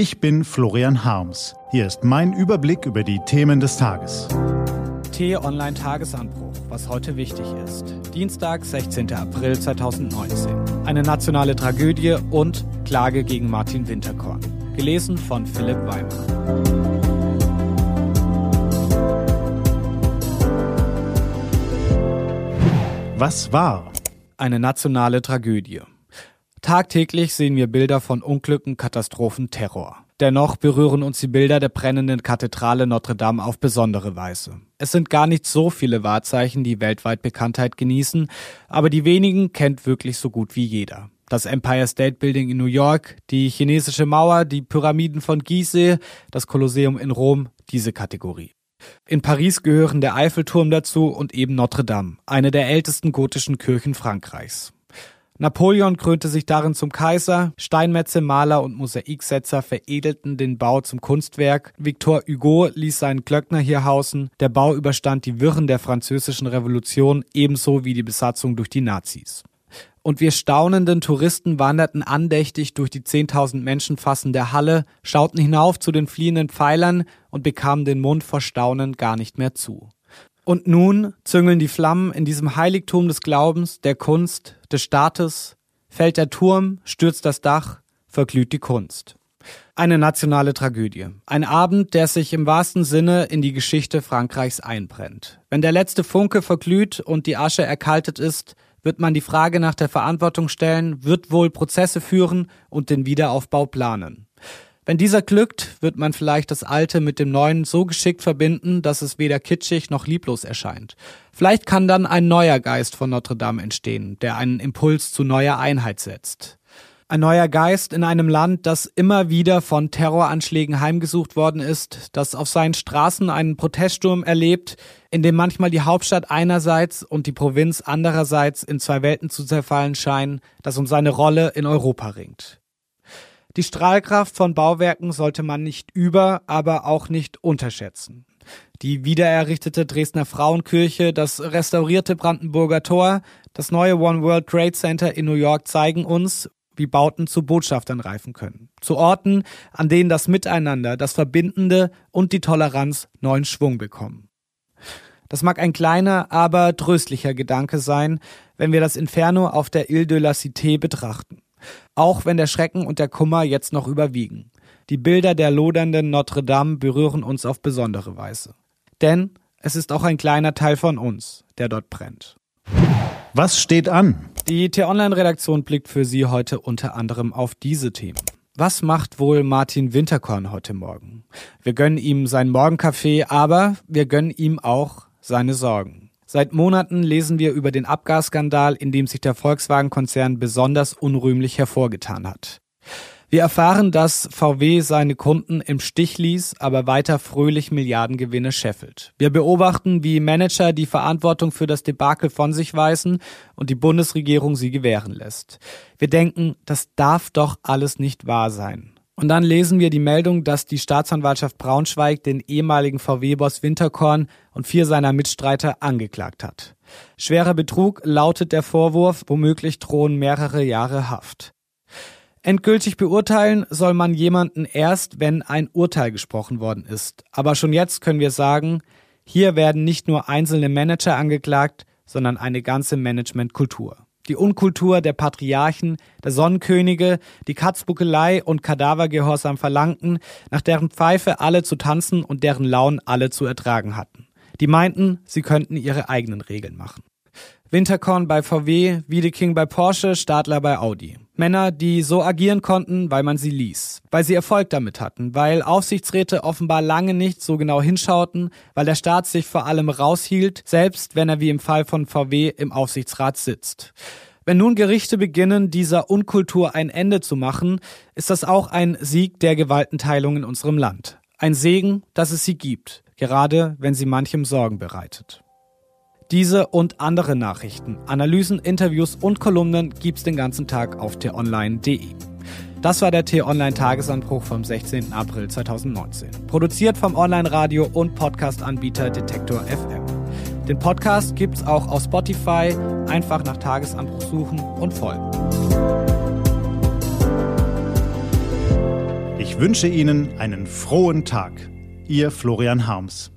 Ich bin Florian Harms. Hier ist mein Überblick über die Themen des Tages. T-Online Tagesanbruch, was heute wichtig ist. Dienstag, 16. April 2019. Eine nationale Tragödie und Klage gegen Martin Winterkorn. Gelesen von Philipp Weimer. Was war? Eine nationale Tragödie. Tagtäglich sehen wir Bilder von Unglücken, Katastrophen, Terror. Dennoch berühren uns die Bilder der brennenden Kathedrale Notre Dame auf besondere Weise. Es sind gar nicht so viele Wahrzeichen, die weltweit Bekanntheit genießen, aber die wenigen kennt wirklich so gut wie jeder. Das Empire State Building in New York, die chinesische Mauer, die Pyramiden von Gizeh, das Kolosseum in Rom, diese Kategorie. In Paris gehören der Eiffelturm dazu und eben Notre Dame, eine der ältesten gotischen Kirchen Frankreichs. Napoleon krönte sich darin zum Kaiser, Steinmetze, Maler und Mosaiksetzer veredelten den Bau zum Kunstwerk, Victor Hugo ließ seinen Glöckner hier hausen, der Bau überstand die Wirren der französischen Revolution ebenso wie die Besatzung durch die Nazis. Und wir staunenden Touristen wanderten andächtig durch die 10.000 Menschen fassende Halle, schauten hinauf zu den fliehenden Pfeilern und bekamen den Mund vor Staunen gar nicht mehr zu. Und nun züngeln die Flammen in diesem Heiligtum des Glaubens, der Kunst, des Staates, fällt der Turm, stürzt das Dach, verglüht die Kunst. Eine nationale Tragödie. Ein Abend, der sich im wahrsten Sinne in die Geschichte Frankreichs einbrennt. Wenn der letzte Funke verglüht und die Asche erkaltet ist, wird man die Frage nach der Verantwortung stellen, wird wohl Prozesse führen und den Wiederaufbau planen. Wenn dieser glückt, wird man vielleicht das Alte mit dem Neuen so geschickt verbinden, dass es weder kitschig noch lieblos erscheint. Vielleicht kann dann ein neuer Geist von Notre Dame entstehen, der einen Impuls zu neuer Einheit setzt. Ein neuer Geist in einem Land, das immer wieder von Terroranschlägen heimgesucht worden ist, das auf seinen Straßen einen Proteststurm erlebt, in dem manchmal die Hauptstadt einerseits und die Provinz andererseits in zwei Welten zu zerfallen scheinen, das um seine Rolle in Europa ringt. Die Strahlkraft von Bauwerken sollte man nicht über, aber auch nicht unterschätzen. Die wiedererrichtete Dresdner Frauenkirche, das restaurierte Brandenburger Tor, das neue One World Trade Center in New York zeigen uns, wie Bauten zu Botschaftern reifen können. Zu Orten, an denen das Miteinander, das Verbindende und die Toleranz neuen Schwung bekommen. Das mag ein kleiner, aber tröstlicher Gedanke sein, wenn wir das Inferno auf der Ile de la Cité betrachten. Auch wenn der Schrecken und der Kummer jetzt noch überwiegen. Die Bilder der lodernden Notre Dame berühren uns auf besondere Weise. Denn es ist auch ein kleiner Teil von uns, der dort brennt. Was steht an? Die T-Online-Redaktion blickt für Sie heute unter anderem auf diese Themen. Was macht wohl Martin Winterkorn heute Morgen? Wir gönnen ihm sein Morgenkaffee, aber wir gönnen ihm auch seine Sorgen. Seit Monaten lesen wir über den Abgasskandal, in dem sich der Volkswagen-Konzern besonders unrühmlich hervorgetan hat. Wir erfahren, dass VW seine Kunden im Stich ließ, aber weiter fröhlich Milliardengewinne scheffelt. Wir beobachten, wie Manager die Verantwortung für das Debakel von sich weisen und die Bundesregierung sie gewähren lässt. Wir denken, das darf doch alles nicht wahr sein. Und dann lesen wir die Meldung, dass die Staatsanwaltschaft Braunschweig den ehemaligen VW-Boss Winterkorn und vier seiner Mitstreiter angeklagt hat. Schwerer Betrug lautet der Vorwurf, womöglich drohen mehrere Jahre Haft. Endgültig beurteilen soll man jemanden erst, wenn ein Urteil gesprochen worden ist. Aber schon jetzt können wir sagen, hier werden nicht nur einzelne Manager angeklagt, sondern eine ganze Managementkultur. Die Unkultur der Patriarchen, der Sonnenkönige, die Katzbuckelei und Kadavergehorsam verlangten, nach deren Pfeife alle zu tanzen und deren Launen alle zu ertragen hatten. Die meinten, sie könnten ihre eigenen Regeln machen. Winterkorn bei VW, Wiedeking bei Porsche, Stadler bei Audi. Männer, die so agieren konnten, weil man sie ließ, weil sie Erfolg damit hatten, weil Aufsichtsräte offenbar lange nicht so genau hinschauten, weil der Staat sich vor allem raushielt, selbst wenn er wie im Fall von VW im Aufsichtsrat sitzt. Wenn nun Gerichte beginnen, dieser Unkultur ein Ende zu machen, ist das auch ein Sieg der Gewaltenteilung in unserem Land. Ein Segen, dass es sie gibt, gerade wenn sie manchem Sorgen bereitet. Diese und andere Nachrichten, Analysen, Interviews und Kolumnen gibt's den ganzen Tag auf t-online.de. Das war der T-Online-Tagesanbruch vom 16. April 2019. Produziert vom Online-Radio- und Podcast-Anbieter Detektor FM. Den Podcast gibt's auch auf Spotify. Einfach nach Tagesanbruch suchen und folgen. Ich wünsche Ihnen einen frohen Tag. Ihr Florian Harms.